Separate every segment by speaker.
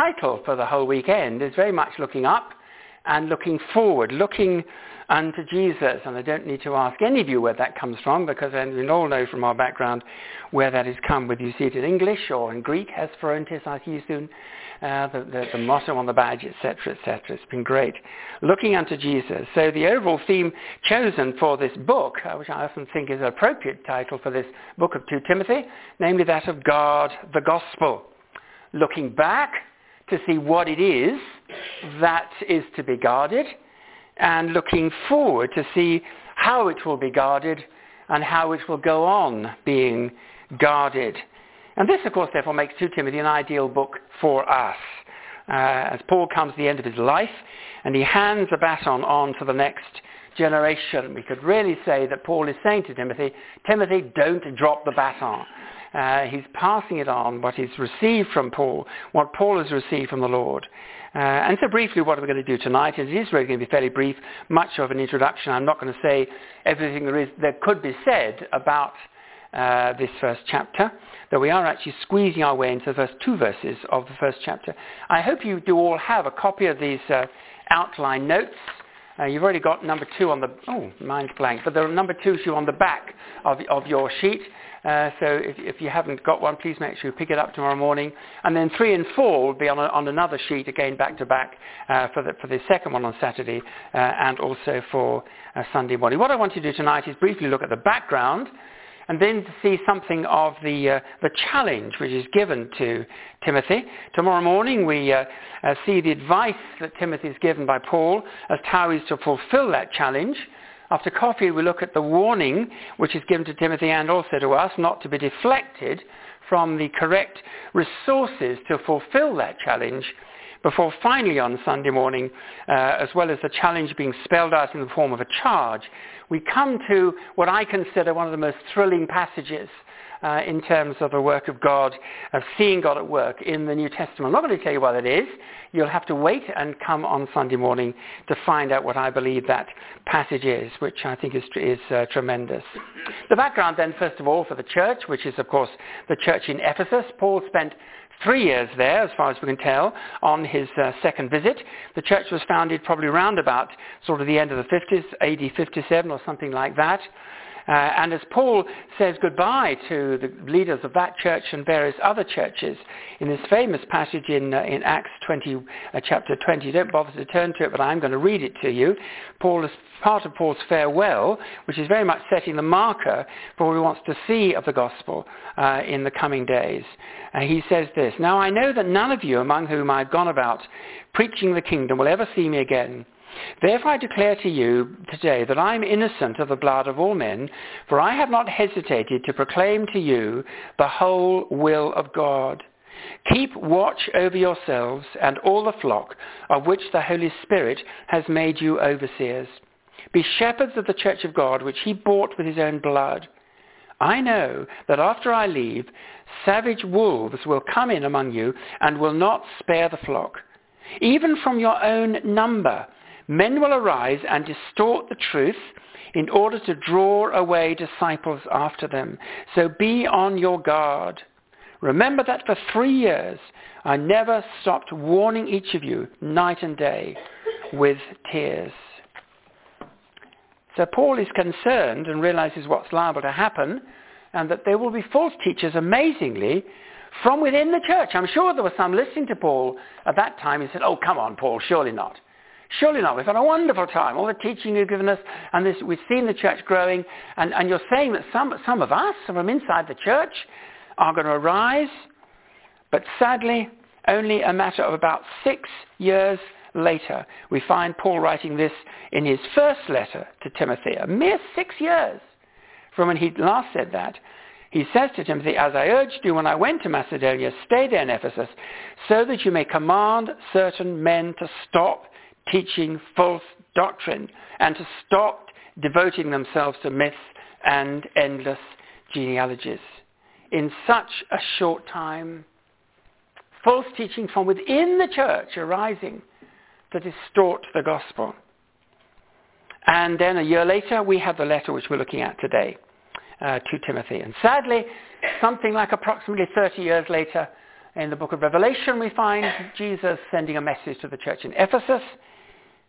Speaker 1: title for the whole weekend is very much looking up and looking forward, looking unto Jesus. And I don't need to ask any of you where that comes from because we all know from our background where that has come, whether you see it in English or in Greek, Hesperontis Archesun, uh, the, the, the, motto on the badge, etc., etc. It's been great. Looking unto Jesus. So the overall theme chosen for this book, uh, which I often think is an appropriate title for this book of 2 Timothy, namely that of God the Gospel. Looking back to see what it is that is to be guarded and looking forward to see how it will be guarded and how it will go on being guarded. And this, of course, therefore makes 2 Timothy an ideal book for us. Uh, as Paul comes to the end of his life and he hands the baton on to the next generation, we could really say that Paul is saying to Timothy, Timothy, don't drop the baton. Uh, he's passing it on, what he's received from Paul, what Paul has received from the Lord. Uh, and so briefly what we're going to do tonight is it is really going to be fairly brief, much of an introduction. I'm not going to say everything there is that could be said about uh, this first chapter, though we are actually squeezing our way into the first two verses of the first chapter. I hope you do all have a copy of these uh, outline notes. Uh, you've already got number two on the, oh, mine's blank, but the number two is you on the back of, of your sheet. Uh, so if, if, you haven't got one, please make sure you pick it up tomorrow morning. And then three and four will be on, a, on another sheet again back to back uh, for, the, for the second one on Saturday uh, and also for uh, Sunday morning. What I want to do tonight is briefly look at the background and then to see something of the, uh, the challenge which is given to Timothy. Tomorrow morning we uh, uh, see the advice that Timothy is given by Paul as to how he's to fulfill that challenge. After coffee we look at the warning which is given to Timothy and also to us not to be deflected from the correct resources to fulfill that challenge before finally on Sunday morning, uh, as well as the challenge being spelled out in the form of a charge, we come to what I consider one of the most thrilling passages uh, in terms of the work of God, of seeing God at work in the New Testament. I'm not going to tell you what it is. You'll have to wait and come on Sunday morning to find out what I believe that passage is, which I think is, is uh, tremendous. The background then, first of all, for the church, which is, of course, the church in Ephesus. Paul spent three years there, as far as we can tell, on his uh, second visit. The church was founded probably around about sort of the end of the 50s, AD 57 or something like that. Uh, and as Paul says goodbye to the leaders of that church and various other churches in this famous passage in, uh, in Acts 20, uh, chapter 20, don't bother to turn to it, but I'm going to read it to you. Paul is part of Paul's farewell, which is very much setting the marker for what he wants to see of the gospel uh, in the coming days. Uh, he says this, Now I know that none of you among whom I've gone about preaching the kingdom will ever see me again. Therefore I declare to you today that I am innocent of the blood of all men, for I have not hesitated to proclaim to you the whole will of God. Keep watch over yourselves and all the flock of which the Holy Spirit has made you overseers. Be shepherds of the church of God, which he bought with his own blood. I know that after I leave, savage wolves will come in among you and will not spare the flock. Even from your own number, men will arise and distort the truth in order to draw away disciples after them. So be on your guard. Remember that for three years I never stopped warning each of you night and day with tears. So Paul is concerned and realizes what's liable to happen and that there will be false teachers, amazingly, from within the church. I'm sure there were some listening to Paul at that time and said, oh, come on, Paul, surely not. Surely not. We've had a wonderful time. All the teaching you've given us, and this, we've seen the church growing, and, and you're saying that some, some of us from inside the church are going to arise, but sadly, only a matter of about six years later, we find Paul writing this in his first letter to Timothy, a mere six years from when he last said that. He says to Timothy, as I urged you when I went to Macedonia, stay there in Ephesus, so that you may command certain men to stop teaching false doctrine and to stop devoting themselves to myths and endless genealogies. In such a short time, false teaching from within the church arising to distort the gospel. And then a year later, we have the letter which we're looking at today uh, to Timothy. And sadly, something like approximately 30 years later, In the book of Revelation, we find Jesus sending a message to the church in Ephesus.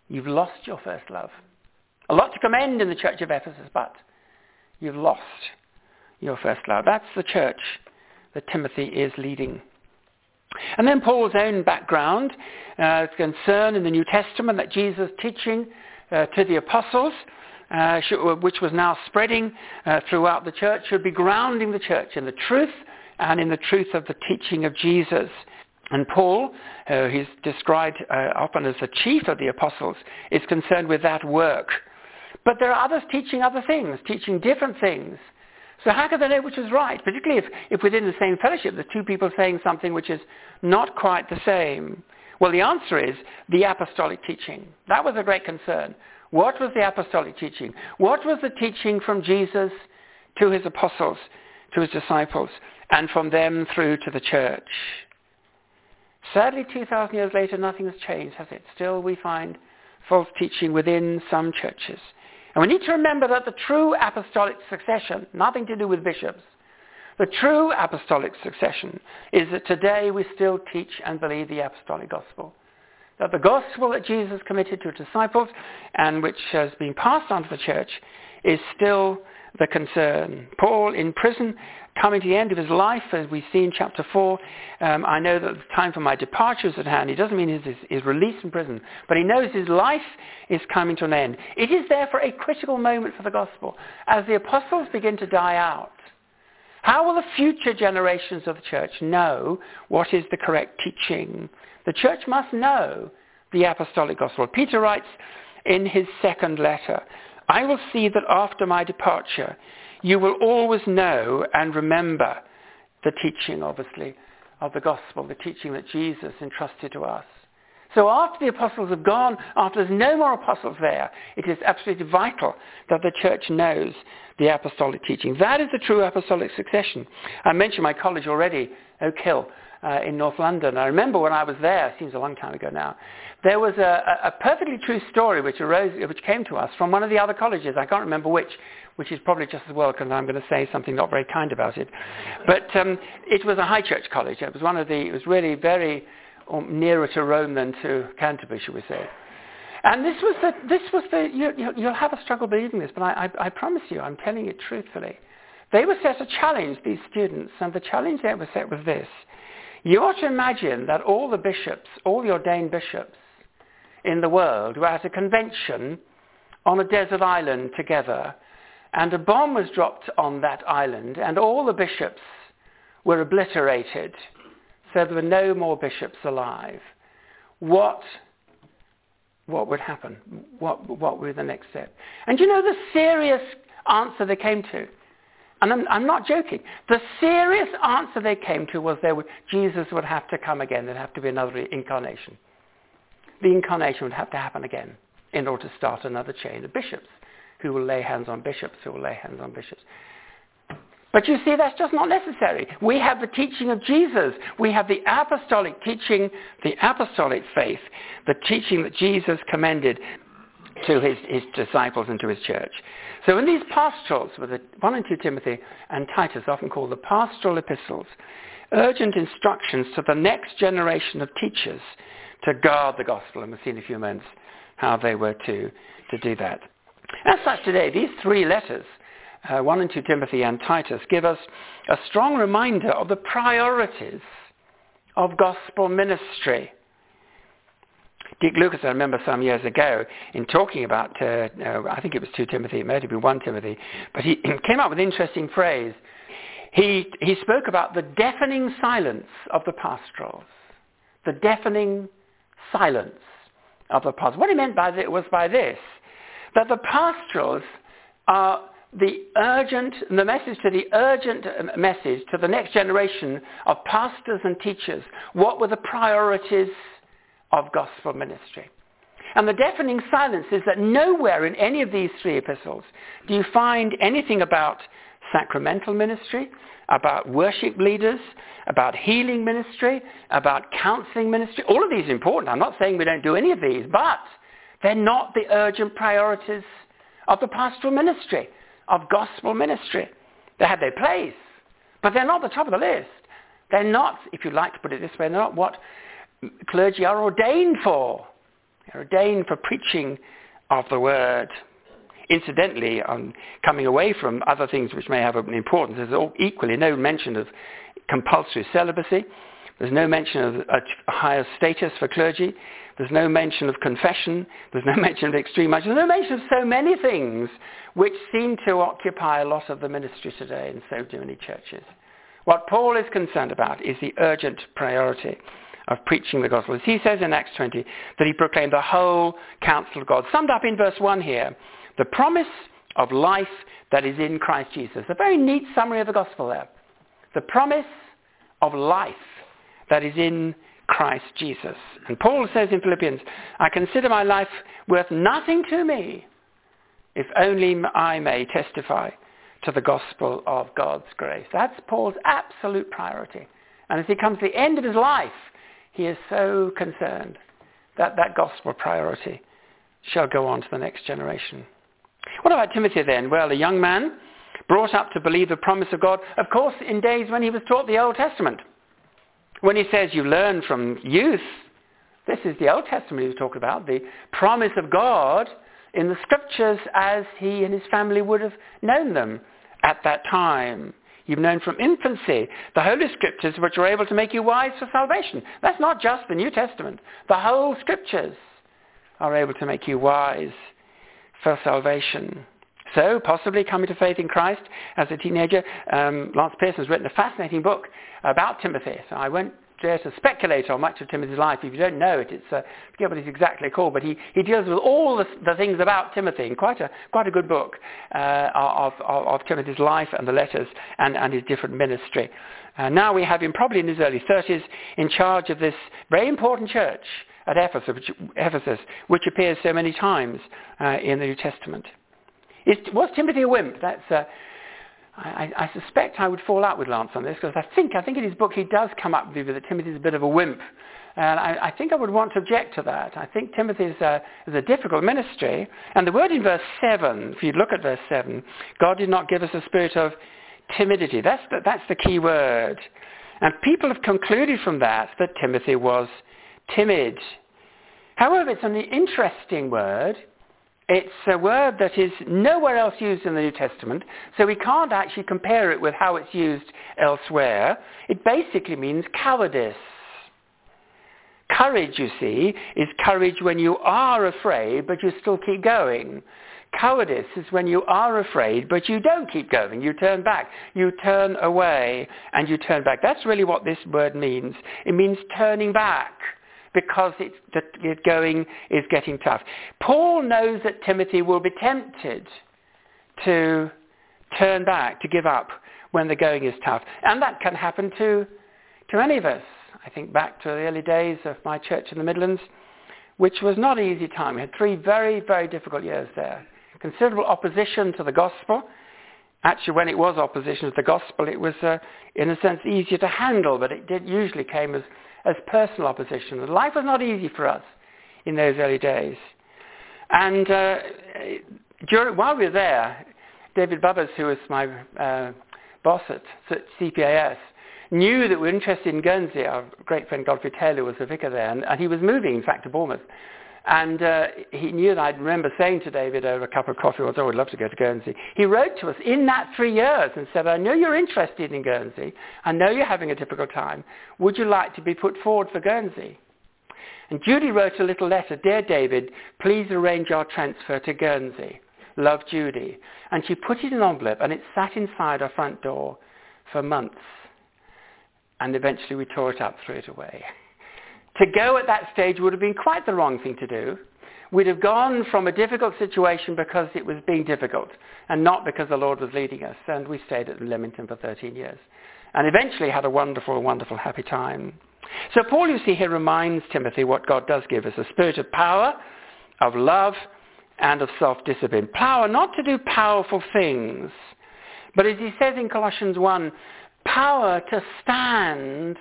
Speaker 1: You've lost your first love. A lot to commend in the church of Ephesus, but you've lost your first love. That's the church that Timothy is leading. And then Paul's own background, uh, concern in the New Testament that Jesus' teaching uh, to the apostles, uh, which was now spreading uh, throughout the church, should be grounding the church in the truth and in the truth of the teaching of Jesus. And Paul, uh, who's described uh, often as the chief of the apostles, is concerned with that work. But there are others teaching other things, teaching different things. So how can they know which is right? Particularly if, if within the same fellowship there's two people saying something which is not quite the same. Well, the answer is the apostolic teaching. That was a great concern. What was the apostolic teaching? What was the teaching from Jesus to his apostles, to his disciples, and from them through to the church? Sadly, 2,000 years later, nothing has changed, has it? Still, we find false teaching within some churches. And we need to remember that the true apostolic succession, nothing to do with bishops, the true apostolic succession is that today we still teach and believe the apostolic gospel. That the gospel that Jesus committed to his disciples and which has been passed on to the church is still the concern. Paul in prison coming to the end of his life, as we see in chapter 4. Um, I know that the time for my departure is at hand. He doesn't mean his, his release from prison, but he knows his life is coming to an end. It is therefore a critical moment for the gospel. As the apostles begin to die out, how will the future generations of the church know what is the correct teaching? The church must know the apostolic gospel. Peter writes in his second letter, I will see that after my departure you will always know and remember the teaching, obviously, of the gospel, the teaching that Jesus entrusted to us. So after the apostles have gone, after there's no more apostles there, it is absolutely vital that the church knows the apostolic teaching. That is the true apostolic succession. I mentioned my college already, Oak Hill, uh, in North London. I remember when I was there, it seems a long time ago now, there was a, a perfectly true story which arose, which came to us from one of the other colleges. I can't remember which, which is probably just as well because I'm going to say something not very kind about it. But um, it was a high church college. It was one of the, it was really very um, nearer to Rome than to Canterbury, shall we say. And this was the, this was the, you, you'll have a struggle believing this, but I, I, I promise you, I'm telling it truthfully. They were set a challenge, these students, and the challenge they were set was this. You ought to imagine that all the bishops, all the ordained bishops in the world were at a convention on a desert island together and a bomb was dropped on that island, and all the bishops were obliterated, so there were no more bishops alive. What, what would happen? What, what would be the next step? And you know the serious answer they came to? And I'm, I'm not joking. The serious answer they came to was would, Jesus would have to come again. There'd have to be another incarnation. The incarnation would have to happen again in order to start another chain of bishops who will lay hands on bishops, who will lay hands on bishops. But you see, that's just not necessary. We have the teaching of Jesus. We have the apostolic teaching, the apostolic faith, the teaching that Jesus commended to his, his disciples and to his church. So in these pastorals, with the 1 and 2 Timothy and Titus, often called the pastoral epistles, urgent instructions to the next generation of teachers to guard the gospel. And we'll see in a few moments how they were to, to do that. As such today, these three letters, uh, 1 and 2 Timothy and Titus, give us a strong reminder of the priorities of gospel ministry. Dick Lucas, I remember some years ago, in talking about, uh, uh, I think it was 2 Timothy, it might have been 1 Timothy, but he came up with an interesting phrase. He, he spoke about the deafening silence of the pastorals. The deafening silence of the pastorals. What he meant by it was by this that the pastorals are the urgent, the message to the urgent message to the next generation of pastors and teachers. What were the priorities of gospel ministry? And the deafening silence is that nowhere in any of these three epistles do you find anything about sacramental ministry, about worship leaders, about healing ministry, about counseling ministry. All of these are important. I'm not saying we don't do any of these, but they're not the urgent priorities of the pastoral ministry, of gospel ministry. They have their place, but they're not the top of the list. They're not, if you like to put it this way, they're not what clergy are ordained for. They're ordained for preaching of the word. Incidentally, on coming away from other things which may have an importance, there's equally no mention of compulsory celibacy. There's no mention of a higher status for clergy. There's no mention of confession. There's no mention of extreme marriage. There's no mention of so many things which seem to occupy a lot of the ministry today in so many churches. What Paul is concerned about is the urgent priority of preaching the gospel. As he says in Acts 20, that he proclaimed the whole counsel of God. Summed up in verse 1 here, the promise of life that is in Christ Jesus. A very neat summary of the gospel there. The promise of life that is in Christ Jesus. And Paul says in Philippians, I consider my life worth nothing to me if only I may testify to the gospel of God's grace. That's Paul's absolute priority. And as he comes to the end of his life, he is so concerned that that gospel priority shall go on to the next generation. What about Timothy then? Well, a young man brought up to believe the promise of God, of course, in days when he was taught the Old Testament. When he says you learn from youth, this is the Old Testament he was talking about, the promise of God in the scriptures as he and his family would have known them at that time. You've known from infancy the Holy Scriptures which are able to make you wise for salvation. That's not just the New Testament. The whole Scriptures are able to make you wise for salvation. So, possibly coming to faith in Christ as a teenager, um, Lance Pierson has written a fascinating book about Timothy. So I won't dare to speculate on much of Timothy's life. If you don't know it, it's, uh, I forget what it's exactly called, but he, he deals with all the, the things about Timothy in quite a, quite a good book uh, of, of, of, Timothy's life and the letters and, and his different ministry. Uh, now we have him probably in his early 30s in charge of this very important church at Ephesus, which, Ephesus, which appears so many times uh, in the New Testament. Is, was Timothy a wimp? That's, uh, I, I, suspect I would fall out with Lance on this because I think, I think in his book he does come up with the that Timothy is a bit of a wimp. And I, I think I would want to object to that. I think Timothy is a, is a difficult ministry. And the word in verse 7, if you look at verse 7, God did not give us a spirit of timidity. That's the, that's the key word. And people have concluded from that that Timothy was timid. However, it's an interesting word it's a word that is nowhere else used in the New Testament, so we can't actually compare it with how it's used elsewhere. It basically means cowardice. Courage, you see, is courage when you are afraid, but you still keep going. Cowardice is when you are afraid, but you don't keep going. You turn back. You turn away, and you turn back. That's really what this word means. It means turning back because it's, the going is getting tough. Paul knows that Timothy will be tempted to turn back, to give up when the going is tough. And that can happen to, to any of us. I think back to the early days of my church in the Midlands, which was not an easy time. We had three very, very difficult years there. Considerable opposition to the gospel. Actually, when it was opposition to the gospel, it was, uh, in a sense, easier to handle, but it did usually came as as personal opposition. Life was not easy for us in those early days. And uh, during, while we were there, David Bubbers, who was my uh, boss at, CPAS, knew that we were interested in Guernsey. Our great friend Godfrey Taylor was the vicar there, and, and he was moving, in fact, to Bournemouth. And uh, he knew that I'd remember saying to David over a cup of coffee, oh, I'd love to go to Guernsey. He wrote to us in that three years and said, I know you're interested in Guernsey. I know you're having a difficult time. Would you like to be put forward for Guernsey? And Judy wrote a little letter, Dear David, please arrange our transfer to Guernsey. Love Judy. And she put it in an envelope and it sat inside our front door for months. And eventually we tore it up, threw it away. To go at that stage would have been quite the wrong thing to do. We'd have gone from a difficult situation because it was being difficult and not because the Lord was leading us. And we stayed at Leamington for 13 years and eventually had a wonderful, wonderful, happy time. So Paul, you see here, reminds Timothy what God does give us, a spirit of power, of love, and of self-discipline. Power not to do powerful things, but as he says in Colossians 1, power to stand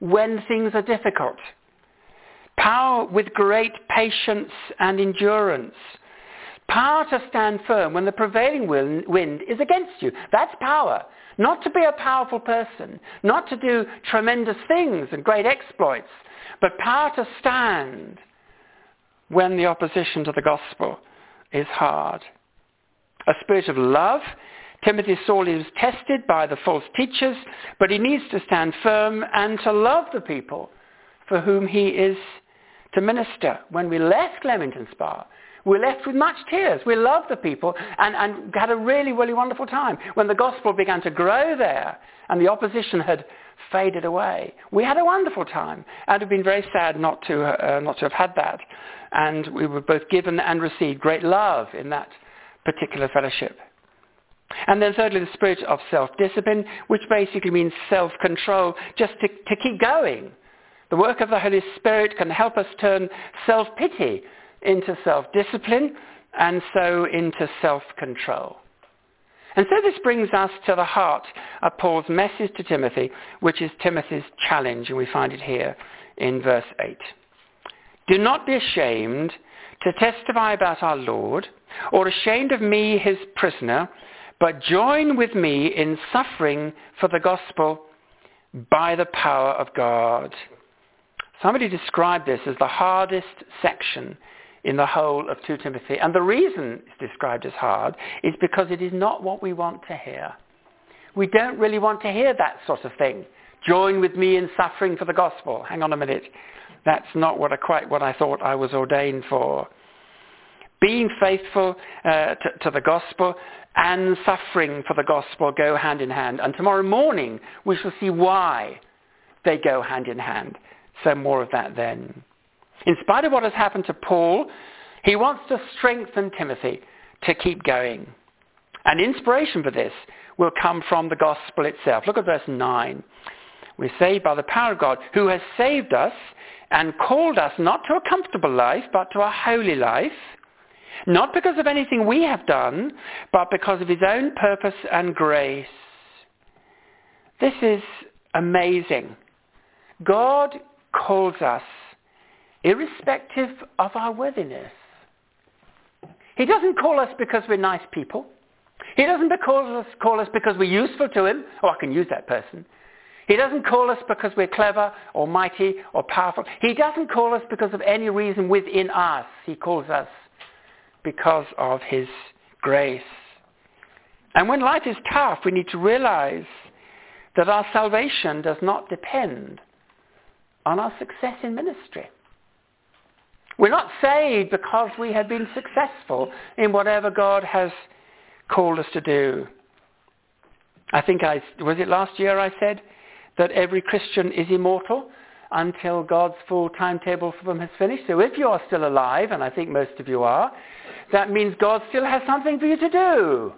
Speaker 1: when things are difficult. Power with great patience and endurance. Power to stand firm when the prevailing wind is against you. That's power. Not to be a powerful person, not to do tremendous things and great exploits, but power to stand when the opposition to the gospel is hard. A spirit of love. Timothy sorely was tested by the false teachers, but he needs to stand firm and to love the people for whom he is to minister. When we left Leamington Spa, we left with much tears. We loved the people and, and had a really, really wonderful time. When the gospel began to grow there and the opposition had faded away, we had a wonderful time. And it would have been very sad not to, uh, not to have had that. And we were both given and received great love in that particular fellowship. And then thirdly, the spirit of self-discipline, which basically means self-control, just to, to keep going. The work of the Holy Spirit can help us turn self-pity into self-discipline and so into self-control. And so this brings us to the heart of Paul's message to Timothy, which is Timothy's challenge, and we find it here in verse 8. Do not be ashamed to testify about our Lord, or ashamed of me, his prisoner, but join with me in suffering for the gospel by the power of God. Somebody described this as the hardest section in the whole of 2 Timothy. And the reason it's described as hard is because it is not what we want to hear. We don't really want to hear that sort of thing. Join with me in suffering for the gospel. Hang on a minute. That's not what I, quite what I thought I was ordained for. Being faithful uh, to, to the gospel and suffering for the gospel go hand in hand. And tomorrow morning we shall see why they go hand in hand. So more of that then. In spite of what has happened to Paul, he wants to strengthen Timothy to keep going. And inspiration for this will come from the gospel itself. Look at verse 9. We're saved by the power of God who has saved us and called us not to a comfortable life, but to a holy life, not because of anything we have done, but because of his own purpose and grace. This is amazing. God calls us irrespective of our worthiness. He doesn't call us because we're nice people. He doesn't call us, call us because we're useful to him. Oh, I can use that person. He doesn't call us because we're clever or mighty or powerful. He doesn't call us because of any reason within us. He calls us because of his grace. And when life is tough, we need to realize that our salvation does not depend on our success in ministry. We're not saved because we have been successful in whatever God has called us to do. I think I, was it last year I said that every Christian is immortal until God's full timetable for them has finished. So if you are still alive, and I think most of you are, that means God still has something for you to do.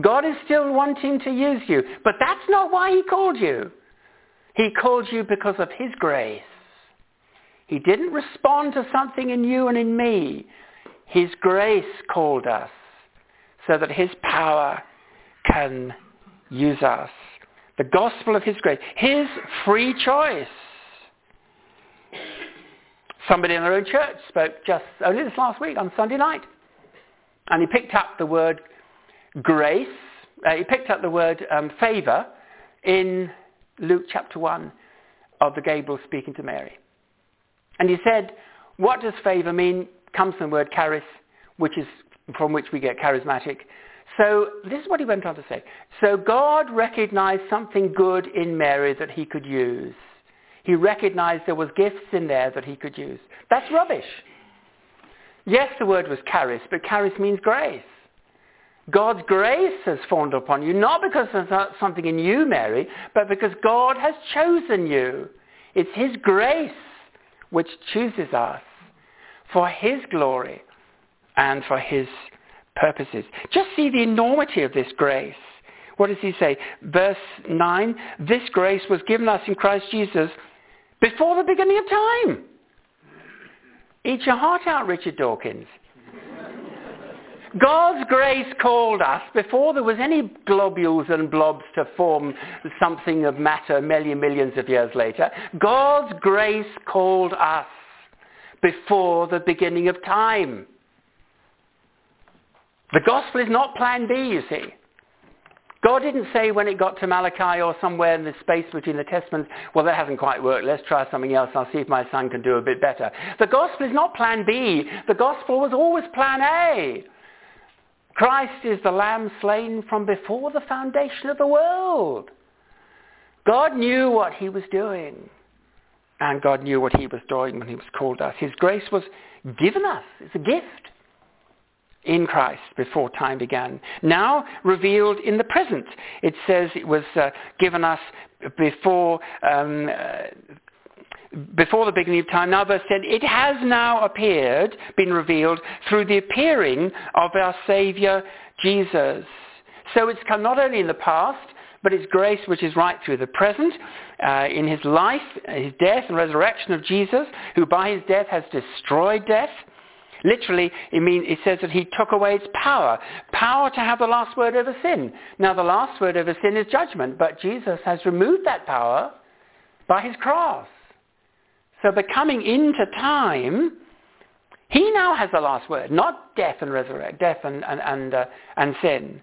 Speaker 1: God is still wanting to use you. But that's not why he called you. He called you because of his grace. He didn't respond to something in you and in me. His grace called us so that his power can use us. The gospel of his grace. His free choice. Somebody in our own church spoke just only this last week on Sunday night. And he picked up the word grace. Uh, he picked up the word um, favor in Luke chapter 1 of the Gabriel speaking to Mary. And he said, what does favor mean? Comes from the word charis, which is from which we get charismatic. So this is what he went on to say. So God recognized something good in Mary that he could use. He recognized there was gifts in there that he could use. That's rubbish. Yes, the word was charis, but charis means grace. God's grace has fallen upon you, not because there's something in you, Mary, but because God has chosen you. It's his grace which chooses us for his glory and for his purposes. Just see the enormity of this grace. What does he say? Verse 9, this grace was given us in Christ Jesus before the beginning of time. Eat your heart out, Richard Dawkins. God's grace called us before there was any globules and blobs to form something of matter million millions of years later. God's grace called us before the beginning of time. The gospel is not plan B, you see. God didn't say when it got to Malachi or somewhere in the space between the Testaments, well, that hasn't quite worked. Let's try something else. I'll see if my son can do a bit better. The gospel is not plan B. The gospel was always plan A. Christ is the lamb slain from before the foundation of the world. God knew what he was doing. And God knew what he was doing when he was called us. His grace was given us. It's a gift in Christ before time began. Now revealed in the present. It says it was uh, given us before, um, uh, before the beginning of time. Now verse 10, it has now appeared, been revealed through the appearing of our Saviour Jesus. So it's come not only in the past, but it's grace which is right through the present, uh, in his life, his death and resurrection of Jesus, who by his death has destroyed death, Literally, it, means, it says that he took away its power. Power to have the last word over sin. Now, the last word over sin is judgment, but Jesus has removed that power by his cross. So the coming into time, he now has the last word, not death and resurrection, death and, and, and, uh, and sin.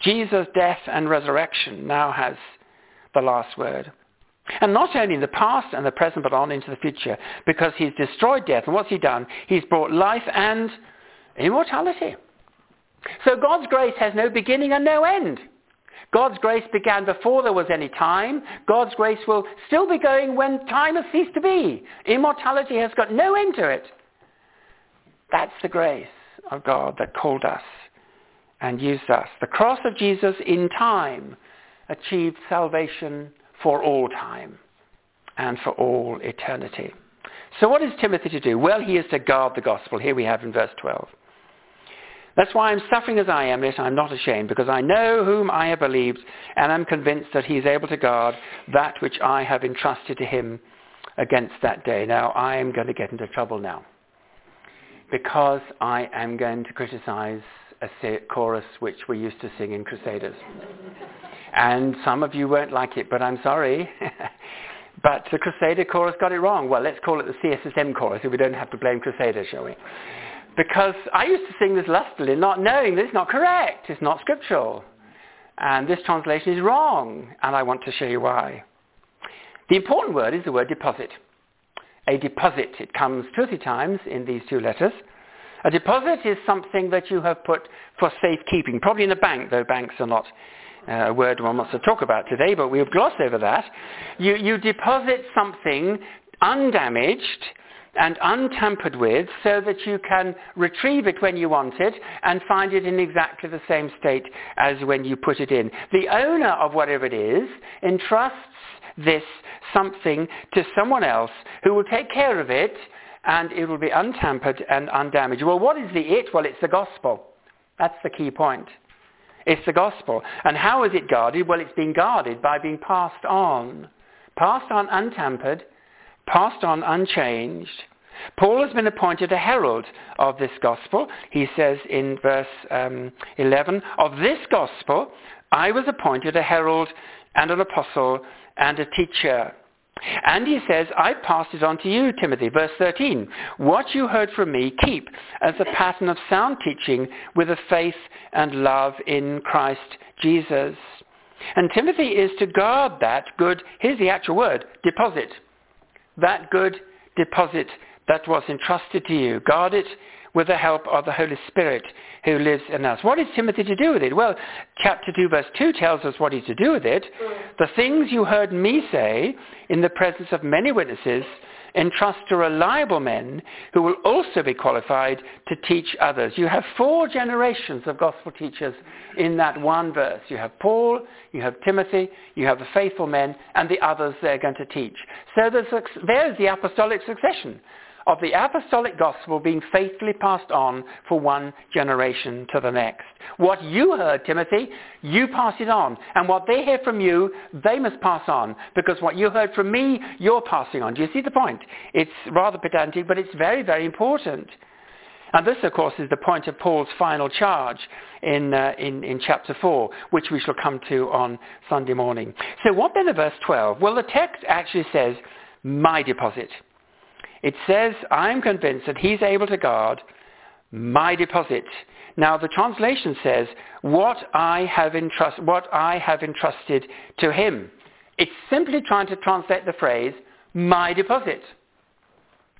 Speaker 1: Jesus' death and resurrection now has the last word. And not only in the past and the present, but on into the future, because he's destroyed death. And what's he done? He's brought life and immortality. So God's grace has no beginning and no end. God's grace began before there was any time. God's grace will still be going when time has ceased to be. Immortality has got no end to it. That's the grace of God that called us and used us. The cross of Jesus in time achieved salvation for all time and for all eternity. So what is Timothy to do? Well, he is to guard the gospel. Here we have in verse 12. That's why I'm suffering as I am, yet I'm not ashamed, because I know whom I have believed, and am convinced that he is able to guard that which I have entrusted to him against that day. Now, I am going to get into trouble now, because I am going to criticize a chorus which we used to sing in Crusaders. And some of you won't like it, but I'm sorry. but the Crusader chorus got it wrong. Well, let's call it the CSSM chorus if we don't have to blame Crusaders, shall we? Because I used to sing this lustily, not knowing that it's not correct. It's not scriptural. And this translation is wrong, and I want to show you why. The important word is the word deposit. A deposit. It comes two or three times in these two letters. A deposit is something that you have put for safekeeping, probably in a bank, though banks are not uh, a word one wants to talk about today, but we'll gloss over that. You, you deposit something undamaged and untampered with so that you can retrieve it when you want it and find it in exactly the same state as when you put it in. The owner of whatever it is entrusts this something to someone else who will take care of it and it will be untampered and undamaged. Well, what is the it? Well, it's the gospel. That's the key point. It's the gospel. And how is it guarded? Well, it's being guarded by being passed on. Passed on untampered, passed on unchanged. Paul has been appointed a herald of this gospel. He says in verse um, 11, of this gospel I was appointed a herald and an apostle and a teacher. And he says, I passed it on to you, Timothy. Verse 13. What you heard from me, keep as a pattern of sound teaching with a faith and love in Christ Jesus. And Timothy is to guard that good, here's the actual word, deposit. That good deposit that was entrusted to you. Guard it with the help of the Holy Spirit who lives in us. What is Timothy to do with it? Well, chapter 2 verse 2 tells us what he's to do with it. Mm. The things you heard me say in the presence of many witnesses, entrust to reliable men who will also be qualified to teach others. You have four generations of gospel teachers in that one verse. You have Paul, you have Timothy, you have the faithful men, and the others they're going to teach. So there's, there's the apostolic succession of the apostolic gospel being faithfully passed on for one generation to the next. What you heard, Timothy, you pass it on. And what they hear from you, they must pass on. Because what you heard from me, you're passing on. Do you see the point? It's rather pedantic, but it's very, very important. And this, of course, is the point of Paul's final charge in, uh, in, in, chapter 4, which we shall come to on Sunday morning. So what then of verse 12? Well, the text actually says, my deposit. It says, I'm convinced that he's able to guard my deposit. Now the translation says, what I have, entrust, what I have entrusted to him. It's simply trying to translate the phrase, my deposit.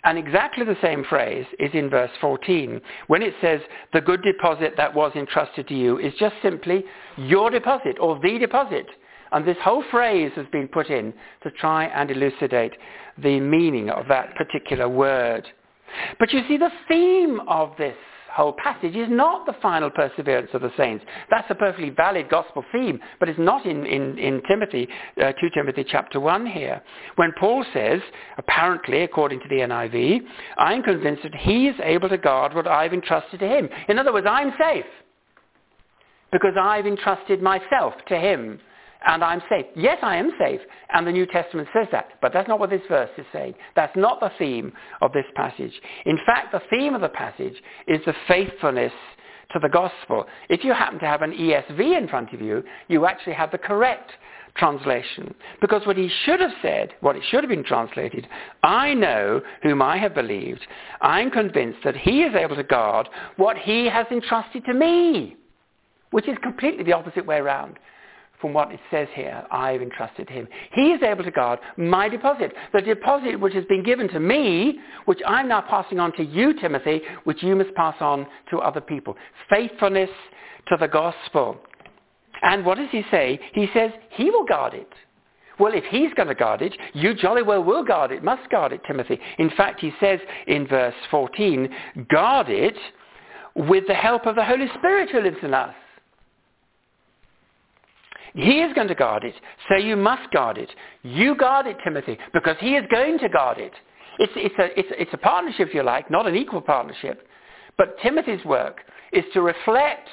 Speaker 1: And exactly the same phrase is in verse 14. When it says, the good deposit that was entrusted to you is just simply your deposit or the deposit. And this whole phrase has been put in to try and elucidate the meaning of that particular word. But you see, the theme of this whole passage is not the final perseverance of the saints. That's a perfectly valid gospel theme, but it's not in, in, in Timothy, uh, 2 Timothy chapter 1 here. When Paul says, apparently, according to the NIV, I'm convinced that he is able to guard what I've entrusted to him. In other words, I'm safe because I've entrusted myself to him and I'm safe. Yes, I am safe, and the New Testament says that, but that's not what this verse is saying. That's not the theme of this passage. In fact, the theme of the passage is the faithfulness to the gospel. If you happen to have an ESV in front of you, you actually have the correct translation. Because what he should have said, what it should have been translated, I know whom I have believed. I'm convinced that he is able to guard what he has entrusted to me, which is completely the opposite way around from what it says here, I've entrusted him. He is able to guard my deposit, the deposit which has been given to me, which I'm now passing on to you, Timothy, which you must pass on to other people. Faithfulness to the gospel. And what does he say? He says he will guard it. Well, if he's going to guard it, you jolly well will guard it, must guard it, Timothy. In fact, he says in verse 14, guard it with the help of the Holy Spirit who lives in us. He is going to guard it, so you must guard it. You guard it, Timothy, because he is going to guard it. It's, it's, a, it's, it's a partnership, if you like, not an equal partnership. But Timothy's work is to reflect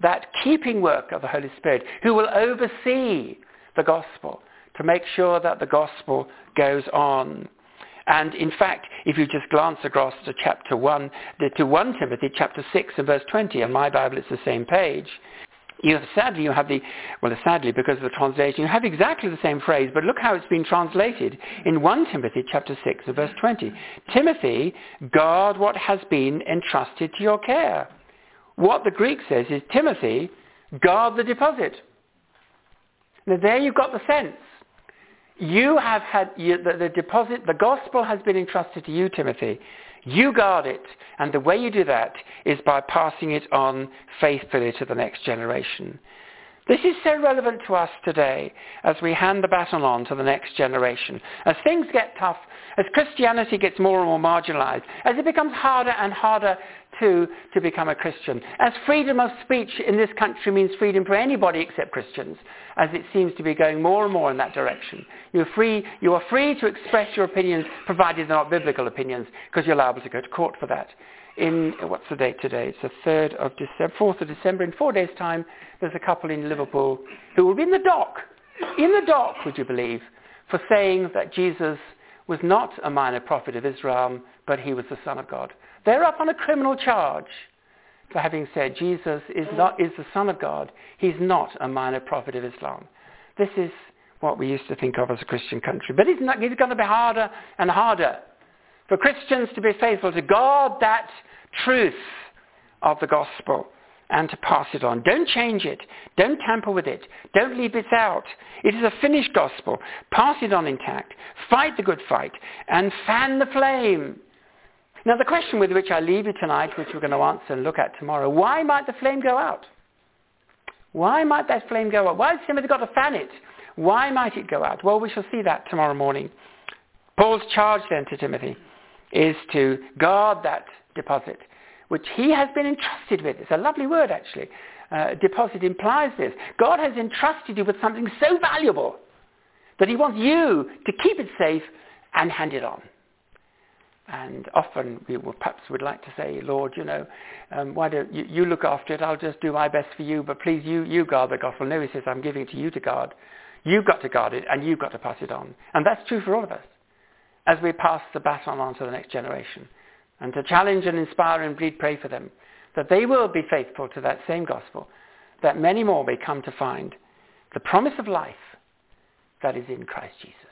Speaker 1: that keeping work of the Holy Spirit, who will oversee the gospel, to make sure that the gospel goes on. And in fact, if you just glance across to chapter 1, to 1 Timothy chapter 6 and verse 20, on my Bible it's the same page, you sadly you have the well sadly because of the translation you have exactly the same phrase but look how it's been translated in 1 timothy chapter 6 verse 20 timothy guard what has been entrusted to your care. What the greek says is timothy guard the deposit. Now there you've got the sense. You have had you, the, the deposit the gospel has been entrusted to you timothy you guard it. And the way you do that is by passing it on faithfully to the next generation. This is so relevant to us today as we hand the baton on to the next generation. As things get tough, as Christianity gets more and more marginalized, as it becomes harder and harder to, to become a Christian, as freedom of speech in this country means freedom for anybody except Christians, as it seems to be going more and more in that direction. You're free, you are free to express your opinions, provided they're not biblical opinions, because you're liable to go to court for that in, what's the date today? It's the 3rd of December, 4th of December. In four days' time, there's a couple in Liverpool who will be in the dock, in the dock, would you believe, for saying that Jesus was not a minor prophet of Israel, but he was the Son of God. They're up on a criminal charge for having said Jesus is, not, is the Son of God. He's not a minor prophet of Islam. This is what we used to think of as a Christian country. But not, it's going to be harder and harder for Christians to be faithful to guard that truth of the gospel and to pass it on. Don't change it. Don't tamper with it. Don't leave it out. It is a finished gospel. Pass it on intact. Fight the good fight and fan the flame. Now the question with which I leave you tonight, which we're going to answer and look at tomorrow, why might the flame go out? Why might that flame go out? Why has Timothy got to fan it? Why might it go out? Well, we shall see that tomorrow morning. Paul's charge then to Timothy is to guard that deposit, which he has been entrusted with. It's a lovely word, actually. Uh, deposit implies this. God has entrusted you with something so valuable that he wants you to keep it safe and hand it on. And often we will, perhaps would like to say, Lord, you know, um, why don't you, you, look after it? I'll just do my best for you, but please, you, you guard the gospel. No, he says, I'm giving it to you to guard. You've got to guard it, and you've got to pass it on. And that's true for all of us as we pass the baton on to the next generation. And to challenge and inspire and indeed pray for them, that they will be faithful to that same gospel, that many more may come to find the promise of life that is in Christ Jesus.